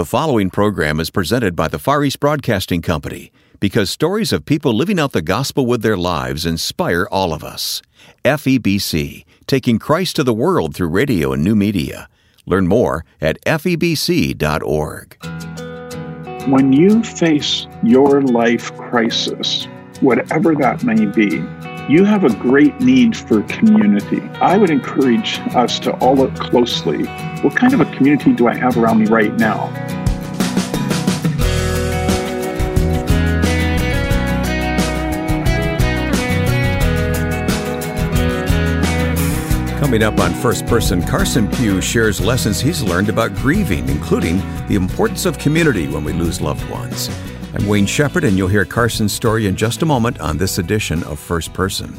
The following program is presented by the Far East Broadcasting Company because stories of people living out the gospel with their lives inspire all of us. FEBC, taking Christ to the world through radio and new media. Learn more at febc.org. When you face your life crisis, whatever that may be, you have a great need for community. I would encourage us to all look closely. What kind of a community do I have around me right now? Coming up on First Person, Carson Pue shares lessons he's learned about grieving, including the importance of community when we lose loved ones. I'm Wayne Shepherd, and you'll hear Carson's story in just a moment on this edition of First Person.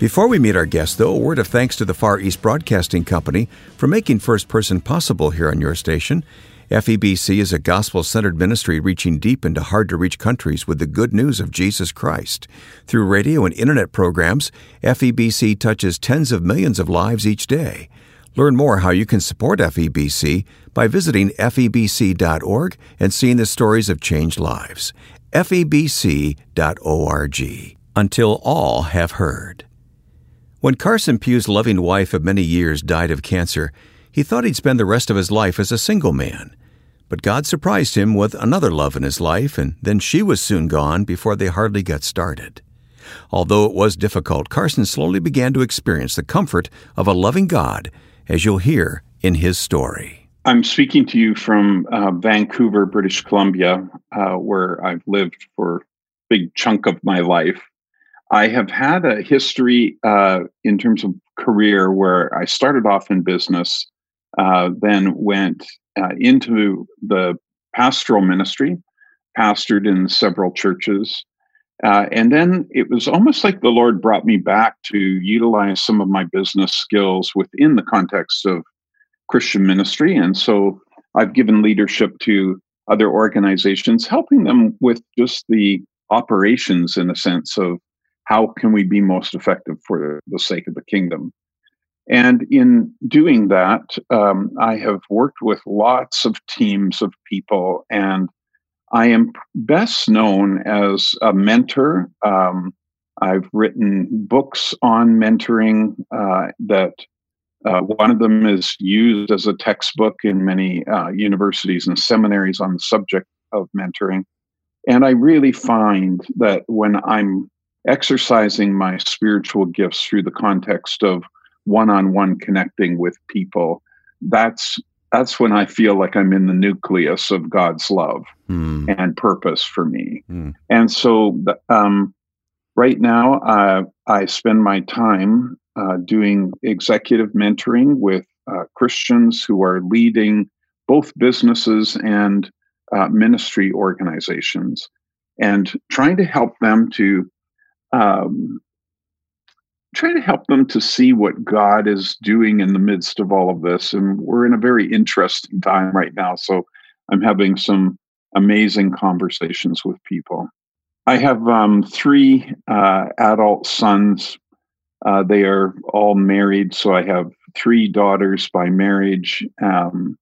Before we meet our guest, though, a word of thanks to the Far East Broadcasting Company for making First Person possible here on your station. FEBC is a gospel centered ministry reaching deep into hard to reach countries with the good news of Jesus Christ. Through radio and internet programs, FEBC touches tens of millions of lives each day. Learn more how you can support FEBC by visiting febc.org and seeing the stories of changed lives. febc.org. Until all have heard. When Carson Pue's loving wife of many years died of cancer, he thought he'd spend the rest of his life as a single man. But God surprised him with another love in his life, and then she was soon gone before they hardly got started. Although it was difficult, Carson slowly began to experience the comfort of a loving God as you'll hear in his story. I'm speaking to you from uh, Vancouver, British Columbia, uh, where I've lived for a big chunk of my life. I have had a history uh, in terms of career where I started off in business, uh, then went uh, into the pastoral ministry, pastored in several churches, uh, and then it was almost like the Lord brought me back to utilize some of my business skills within the context of Christian ministry. And so I've given leadership to other organizations, helping them with just the operations in a sense of how can we be most effective for the sake of the kingdom. And in doing that, um, I have worked with lots of teams of people and I am best known as a mentor. Um, I've written books on mentoring uh, that uh, one of them is used as a textbook in many uh, universities and seminaries on the subject of mentoring. And I really find that when I'm exercising my spiritual gifts through the context of one on one connecting with people, that's that's when I feel like I'm in the nucleus of God's love mm. and purpose for me. Mm. And so, um, right now, uh, I spend my time uh, doing executive mentoring with uh, Christians who are leading both businesses and uh, ministry organizations and trying to help them to um, try to help them to see what God is doing in the midst of all of this. And we're in a very interesting time right now. So I'm having some amazing conversations with people. I have um, three uh, adult sons. Uh, they are all married. So I have three daughters by marriage. Um,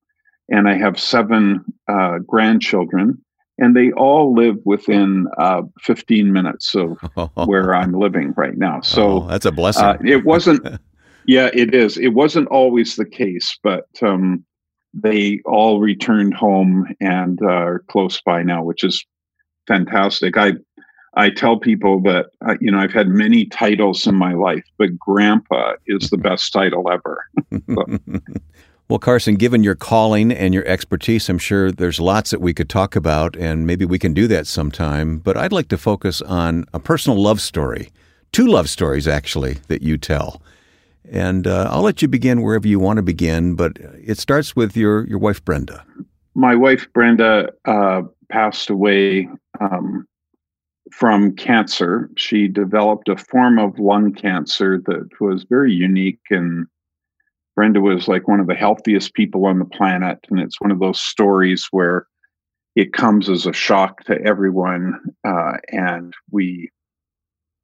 and I have seven uh, grandchildren and they all live within uh, 15 minutes of where I'm living right now. So oh, that's a blessing. Uh, it wasn't, yeah, it is. It wasn't always the case, but um, they all returned home and uh, are close by now, which is fantastic. I I tell people that uh, you know I've had many titles in my life, but Grandpa is the best title ever. Well, Carson, given your calling and your expertise, I'm sure there's lots that we could talk about, and maybe we can do that sometime. But I'd like to focus on a personal love story, two love stories actually, that you tell. And uh, I'll let you begin wherever you want to begin, but it starts with your, your wife, Brenda. My wife, Brenda, uh, passed away um, from cancer. She developed a form of lung cancer that was very unique and Brenda was like one of the healthiest people on the planet. And it's one of those stories where it comes as a shock to everyone. Uh, and we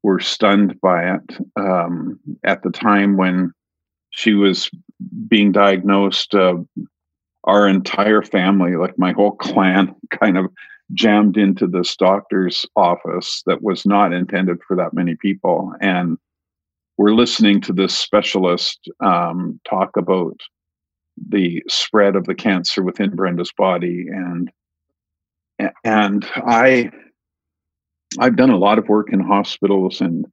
were stunned by it. Um, at the time when she was being diagnosed, uh, our entire family, like my whole clan, kind of jammed into this doctor's office that was not intended for that many people. And we're listening to this specialist um, talk about the spread of the cancer within Brenda's body. And and I I've done a lot of work in hospitals and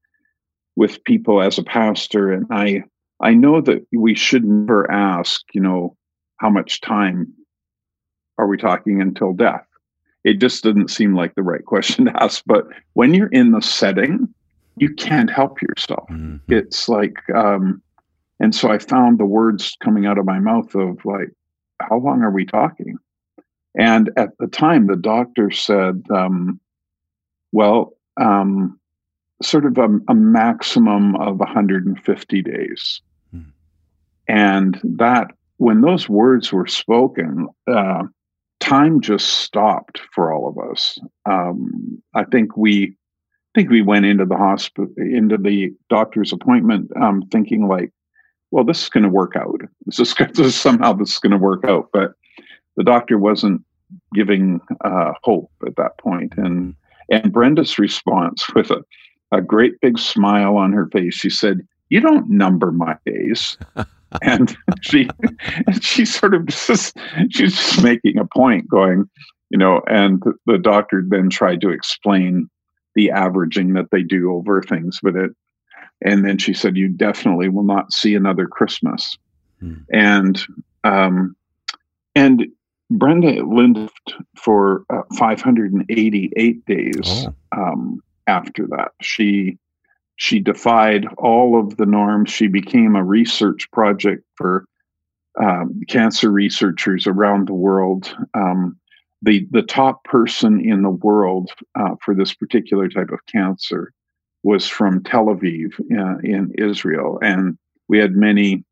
with people as a pastor, and I I know that we should never ask, you know, how much time are we talking until death? It just doesn't seem like the right question to ask. But when you're in the setting, you can't help yourself. Mm-hmm. It's like, um, and so I found the words coming out of my mouth of like, how long are we talking? And at the time, the doctor said, um, well, um, sort of a, a, maximum of 150 days. Mm. And that, when those words were spoken, uh, time just stopped for all of us. Um, I think we, think we went into the hospital, into the doctor's appointment, um, thinking like, well, this is going to work out. This is, this is somehow this is going to work out. But the doctor wasn't giving uh, hope at that point, and and Brenda's response with a, a great big smile on her face, she said, "You don't number my days." and she she sort of just she's just making a point going you know and the doctor then tried to explain the averaging that they do over things with it and then she said you definitely will not see another christmas hmm. and um and brenda lived for uh, 588 days oh. um after that she she defied all of the norms. She became a research project for um, cancer researchers around the world. Um, the the top person in the world uh, for this particular type of cancer was from Tel Aviv uh, in Israel, and we had many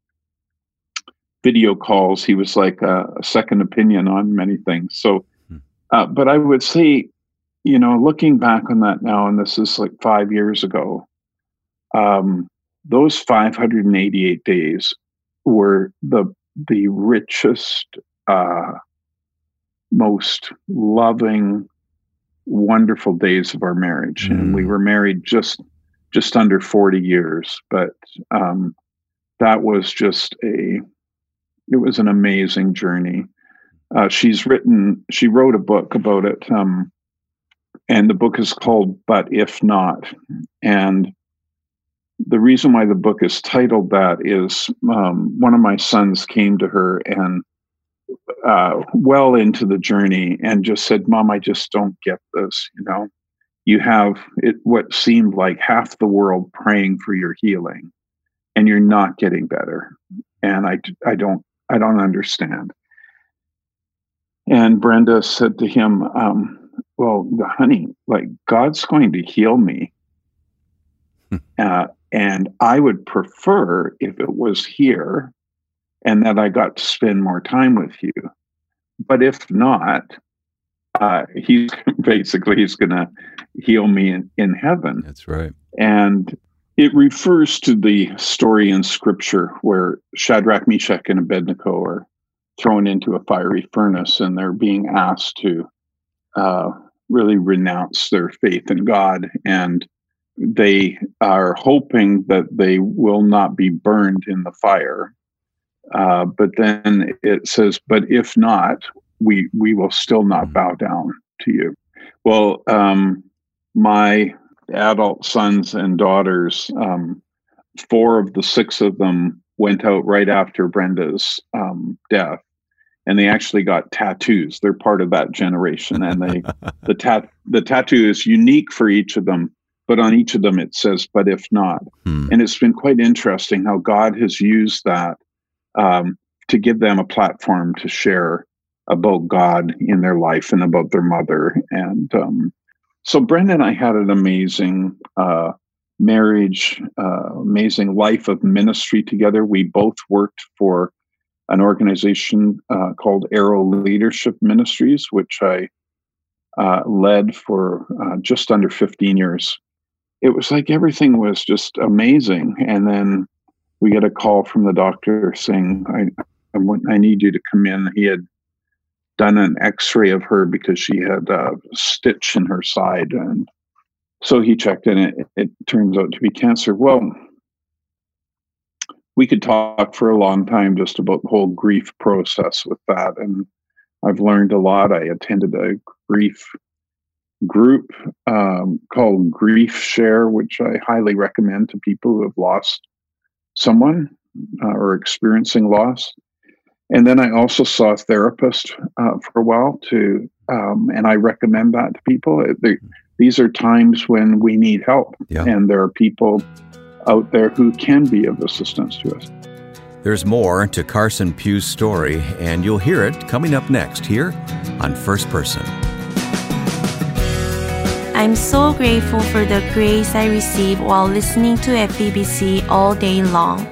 video calls. He was like a, a second opinion on many things. So, hmm. uh, but I would say, you know, looking back on that now, and this is like five years ago, um, those 588 days were the the richest, uh, most loving, wonderful days of our marriage, mm. and we mm. were married just just under 40 years. But um, that was just a it was an amazing journey. Uh, she's written she wrote a book about it, um, and the book is called "But If Not," and the reason why the book is titled that is um, one of my sons came to her and uh, well into the journey and just said, "Mom, I just don't get this. You know, you have it what seemed like half the world praying for your healing, and you're not getting better. And I, I don't, I don't understand." And Brenda said to him, um, "Well, honey, like God's going to heal me." uh, and I would prefer if it was here and that I got to spend more time with you. But if not, uh, he's basically he's going to heal me in, in heaven. That's right. And it refers to the story in scripture where Shadrach, Meshach, and Abednego are thrown into a fiery furnace and they're being asked to uh, really renounce their faith in God. And they are hoping that they will not be burned in the fire. Uh, but then it says, but if not, we we will still not mm-hmm. bow down to you. Well, um, my adult sons and daughters, um, four of the six of them went out right after Brenda's um, death, and they actually got tattoos. They're part of that generation, and they the tat the tattoo is unique for each of them but on each of them it says, but if not. Hmm. And it's been quite interesting how God has used that um, to give them a platform to share about God in their life and about their mother. And um, so Brenda and I had an amazing uh, marriage, uh, amazing life of ministry together. We both worked for an organization uh, called Arrow Leadership Ministries, which I uh, led for uh, just under 15 years it was like everything was just amazing. And then we get a call from the doctor saying, I, I, I need you to come in. He had done an x-ray of her because she had a stitch in her side and so he checked and it, it turns out to be cancer. Well we could talk for a long time just about the whole grief process with that and i've learned a lot. I attended a grief group um, called grief share which i highly recommend to people who have lost someone uh, or experiencing loss and then I also saw a therapist uh, for a while to, um, and I recommend that to people. They, these are times when we need help, yeah. and there are people out there who can be of assistance to us. There's more to Carson Pue's story, and you'll hear it coming up next here on First Person. I'm so grateful for the grace I received while listening to FEBC all day long.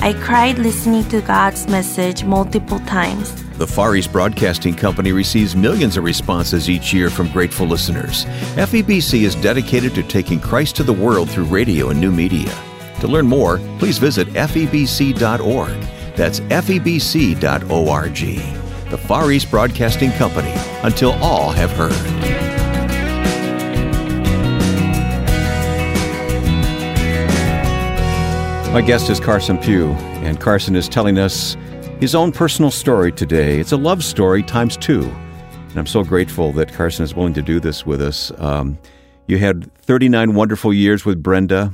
I cried listening to God's message multiple times. The Far East Broadcasting Company receives millions of responses each year from grateful listeners. FEBC is dedicated to taking Christ to the world through radio and new media. To learn more, please visit febc.org. That's febc.org. The Far East Broadcasting Company, until all have heard. My guest is Carson Pue, and Carson is telling us his own personal story today. It's a love story times two. And I'm so grateful that Carson is willing to do this with us. Um, you had 39 wonderful years with Brenda.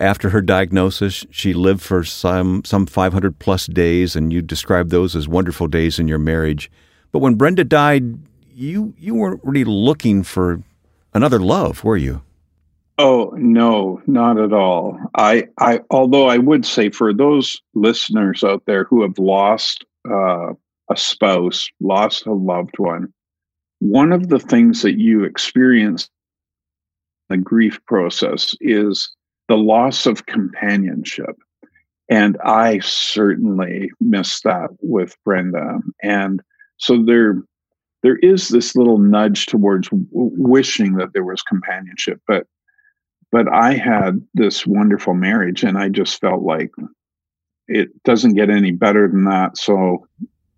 After her diagnosis, she lived for some, some 500 plus days, and you described those as wonderful days in your marriage. But when Brenda died, you, you weren't really looking for another love, were you? Oh no, not at all. I, I, although I would say for those listeners out there who have lost uh, a spouse, lost a loved one, one of the things that you experience the grief process is the loss of companionship. And I certainly missed that with Brenda. And so there, there is this little nudge towards w- wishing that there was companionship, but but I had this wonderful marriage, and I just felt like it doesn't get any better than that. So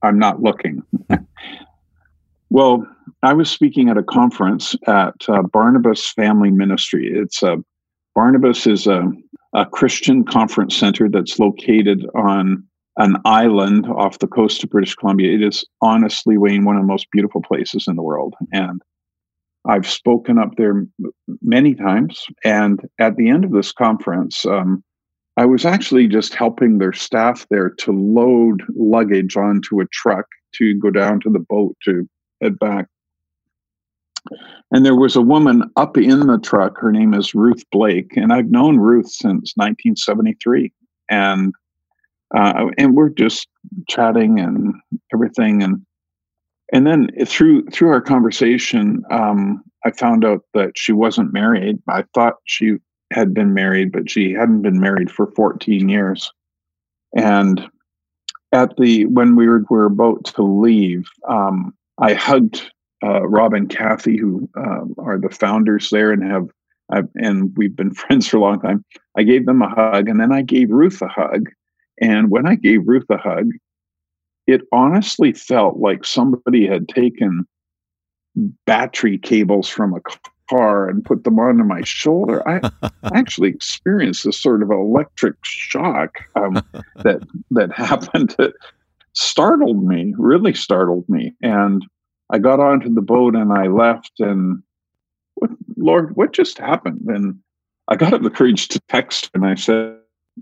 I'm not looking. well, I was speaking at a conference at uh, Barnabas Family Ministry. It's a Barnabas is a, a Christian conference center that's located on an island off the coast of British Columbia. It is honestly, Wayne, one of the most beautiful places in the world. And I've spoken up there many times. And at the end of this conference, um, I was actually just helping their staff there to load luggage onto a truck to go down to the boat to head back. And there was a woman up in the truck. Her name is Ruth Blake, and I've known Ruth since 1973. And uh, and we're just chatting and everything. And and then through through our conversation, um, I found out that she wasn't married. I thought she had been married, but she hadn't been married for 14 years. And at the when we were, were about to leave, um, I hugged uh, Rob and Kathy, who um, are the founders there and have I've, and we've been friends for a long time. I gave them a hug, and then I gave Ruth a hug. And when I gave Ruth a hug, it honestly felt like somebody had taken battery cables from a car and put them onto my shoulder. I actually experienced this sort of electric shock um, that that happened. It startled me, really startled me, and I got onto the boat and I left. And what, Lord, what just happened? And I got up the courage to text, and I said,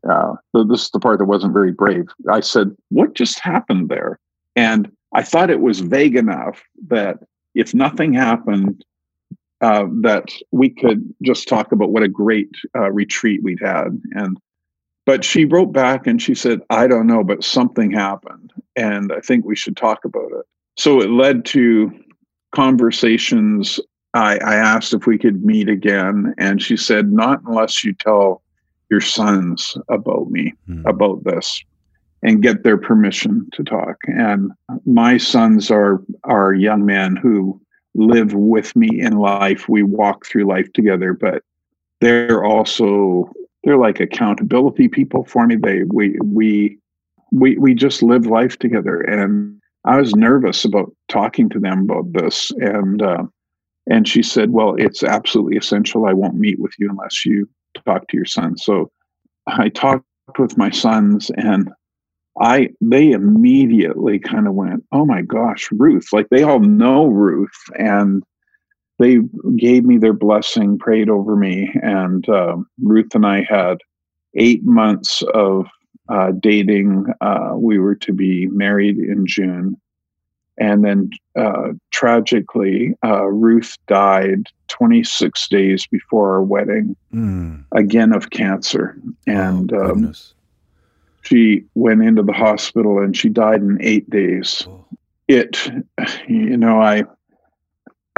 uh, this is the part that wasn't very brave. I said, What just happened there? And I thought it was vague enough that if nothing happened, uh, that we could just talk about what a great uh, retreat we'd had. And but she wrote back and she said, I don't know, but something happened. And I think we should talk about it. So it led to conversations. I, I asked if we could meet again. And she said, Not unless you tell your sons about me, mm. about this, and get their permission to talk. And my sons are are young men who live with me in life. We walk through life together, but they're also they're like accountability people for me. They we we we we just live life together. And I was nervous about talking to them about this, and uh, and she said, "Well, it's absolutely essential. I won't meet with you unless you talk to your son." So I talked with my sons, and I they immediately kind of went, "Oh my gosh, Ruth!" Like they all know Ruth, and they gave me their blessing, prayed over me, and uh, Ruth and I had eight months of uh, dating. Uh, we were to be married in June. And then uh, tragically, uh, Ruth died 26 days before our wedding, mm. again of cancer. And oh, um, she went into the hospital and she died in eight days. Oh. It, you know, I.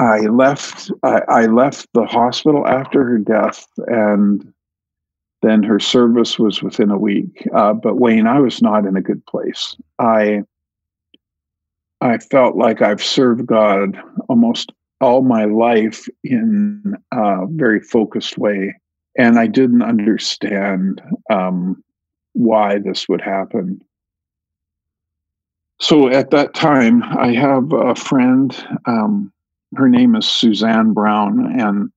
I left. I, I left the hospital after her death, and then her service was within a week. Uh, but Wayne, I was not in a good place. I I felt like I've served God almost all my life in a very focused way, and I didn't understand um, why this would happen. So at that time, I have a friend. Um, her name is Suzanne Brown, and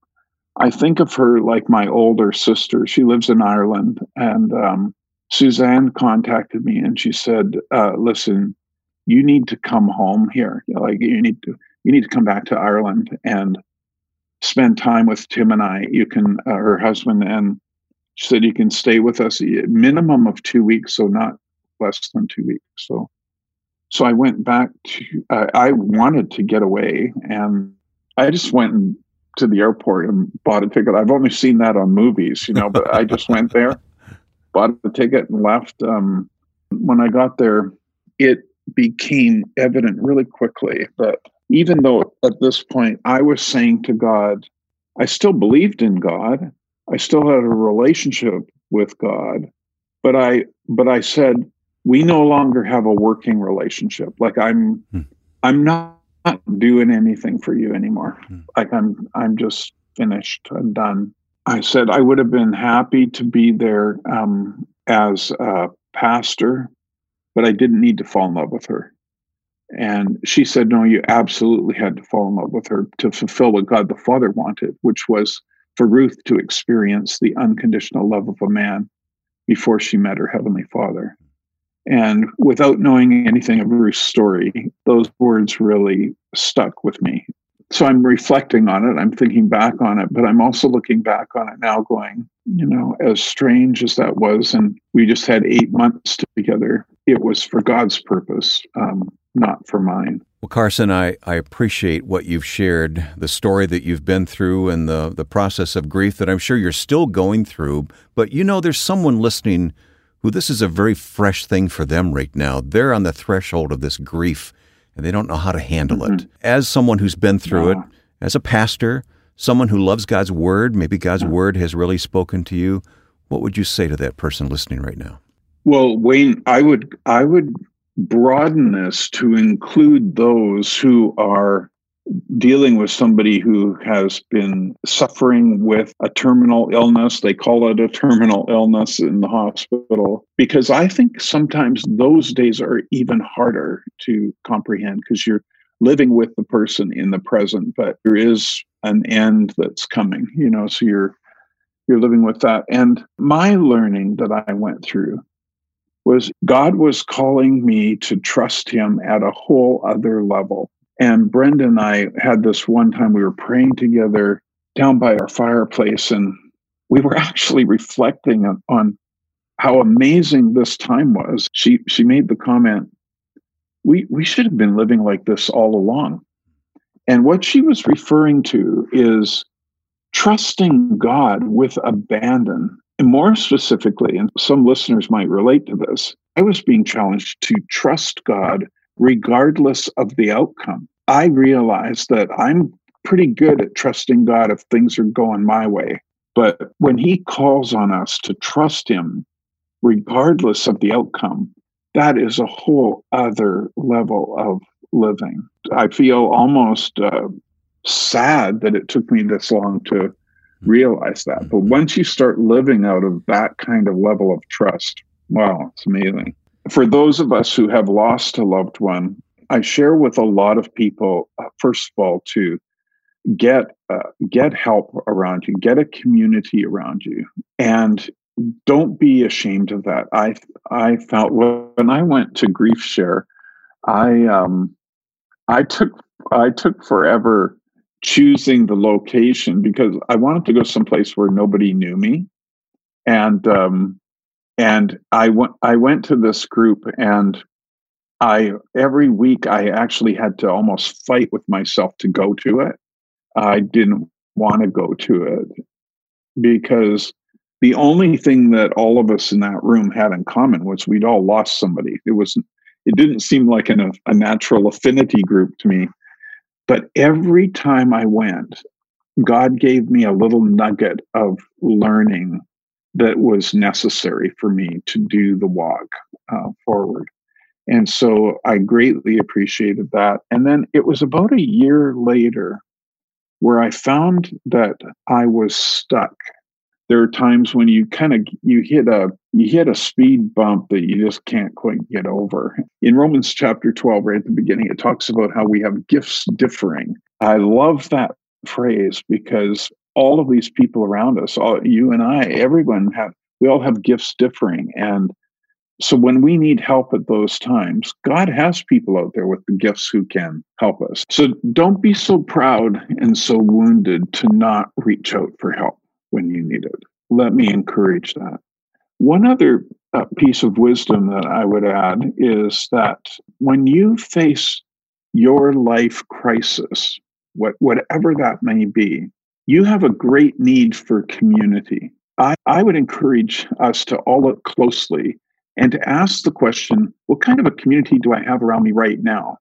I think of her like my older sister. She lives in Ireland, and um, Suzanne contacted me and she said, uh, "Listen, you need to come home here. Like you need to you need to come back to Ireland and spend time with Tim and I. You can, uh, her husband, and she said you can stay with us a minimum of two weeks, so not less than two weeks. So, so I went back to. Uh, I wanted to get away, and I just went and to the airport and bought a ticket. I've only seen that on movies, you know, but I just went there, bought a ticket, and left. Um, when I got there, it became evident really quickly that even though at this point I was saying to God, I still believed in God, I still had a relationship with God, but I but I said we no longer have a working relationship. Like I'm hmm. I'm not not doing anything for you anymore. Mm. Like I'm I'm just finished. I'm done. I said I would have been happy to be there um, as a pastor, but I didn't need to fall in love with her. And she said, No, you absolutely had to fall in love with her to fulfill what God the Father wanted, which was for Ruth to experience the unconditional love of a man before she met her Heavenly Father. And without knowing anything of Ruth's story, those words really stuck with me. So I'm reflecting on it, I'm thinking back on it, but I'm also looking back on it now, going, you know, as strange as that was, and we just had eight months together, it was for God's purpose, um, not for mine. Well, Carson, I, I appreciate what you've shared, the story that you've been through, and the, the process of grief that I'm sure you're still going through. But you know, there's someone listening who this is a very fresh thing for them right now. They're on the threshold of this grief and they don't know how to handle mm-hmm. it. As someone who's been through yeah. it, as a pastor, someone who loves God's word, maybe God's yeah. word has really spoken to you, what would you say to that person listening right now? Well, Wayne, I would I would broaden this to include those who are dealing with somebody who has been suffering with a terminal illness. They call it a terminal illness in the hospital because I think sometimes those days are even harder to comprehend because you're living with the person in the present, but there is an end that's coming, you know, so you're you're living with that. And my learning that I went through was God was calling me to trust him at a whole other level and Brenda and I had this one time we were praying together down by our fireplace, and we were actually reflecting on, on how amazing this time was. She she made the comment, "We we should have been living like this all along." And what she was referring to is trusting God with abandon. And more specifically, and some listeners might relate to this, I was being challenged to trust God regardless of the outcome. I realize that I'm pretty good at trusting God if things are going my way. But when He calls on us to trust Him, regardless of the outcome, that is a whole other level of living. I feel almost uh, sad that it took me this long to realize that. But once you start living out of that kind of level of trust, wow, it's amazing for those of us who have lost a loved one, I share with a lot of people, uh, first of all, to get uh, get help around you, get a community around you, and don't be ashamed of that. I I felt when I went to Grief Share, I um I took I took forever choosing the location because I wanted to go someplace where nobody knew me, and um and I went I went to this group and I every week I actually had to almost fight with myself to go to it. I didn't want to go to it because the only thing that all of us in that room had in common was we'd all lost somebody. It was it didn't seem like an, a natural affinity group to me. But every time I went, God gave me a little nugget of learning that was necessary for me to do the walk uh, forward. And so I greatly appreciated that. And then it was about a year later where I found that I was stuck. There are times when you kind of you hit a you hit a speed bump that you just can't quite get over. In Romans chapter 12 right at the beginning it talks about how we have gifts differing. I love that phrase because all of these people around us, all you and I, everyone have we all have gifts differing and so when we need help at those times, God has people out there with the gifts who can help us. So don't be so proud and so wounded to not reach out for help when you need it. Let me encourage that. One other uh, piece of wisdom that I would add is that when you face your life crisis, what, whatever that may be, you have a great need for community. I, I would encourage us to all look closely and to ask the question what kind of a community do I have around me right now?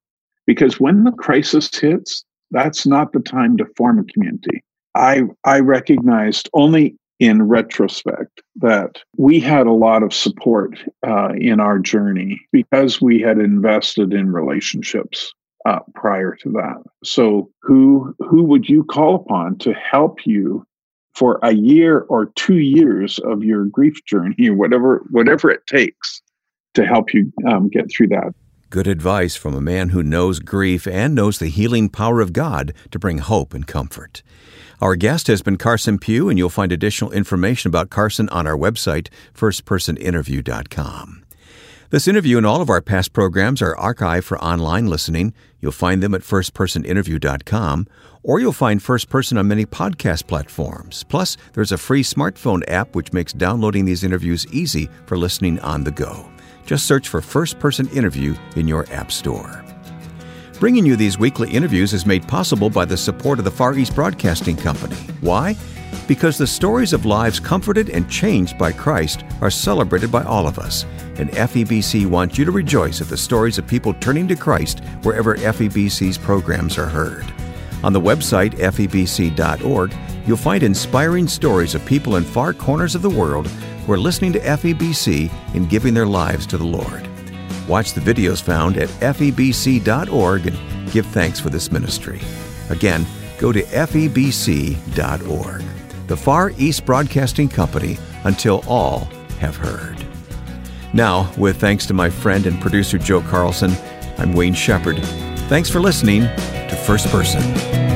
Because when the crisis hits, that's not the time to form a community. I, I recognized only in retrospect that we had a lot of support uh, in our journey because we had invested in relationships uh, prior to that. So who who would you call upon to help you for a year or two years of your grief journey, whatever whatever it takes to help you um, get through that. Good advice from a man who knows grief and knows the healing power of God to bring hope and comfort. Our guest has been Carson Pue, and you'll find additional information about Carson on our website, firstpersoninterview.com. This interview and all of our past programs are archived for online listening. You'll find them at firstpersoninterview.com, or you'll find First Person on many podcast platforms. Plus, there's a free smartphone app which makes downloading these interviews easy for listening on the go. Just search for First Person Interview in your App Store. Bringing you these weekly interviews is made possible by the support of the Far East Broadcasting Company. Why? Because the stories of lives comforted and changed by Christ are celebrated by all of us, and FEBC wants you to rejoice at the stories of people turning to Christ wherever FEBC's programs are heard. On the website febc.org, you'll find inspiring stories of people in far corners of the world who are listening to FEBC and giving their lives to the Lord. Watch the videos found at febc.org and give thanks for this ministry. Again, go to febc.org. The Far East Broadcasting Company until all have heard. Now, with thanks to my friend and producer Joe Carlson, I'm Wayne Shepherd. Thanks for listening to First Person.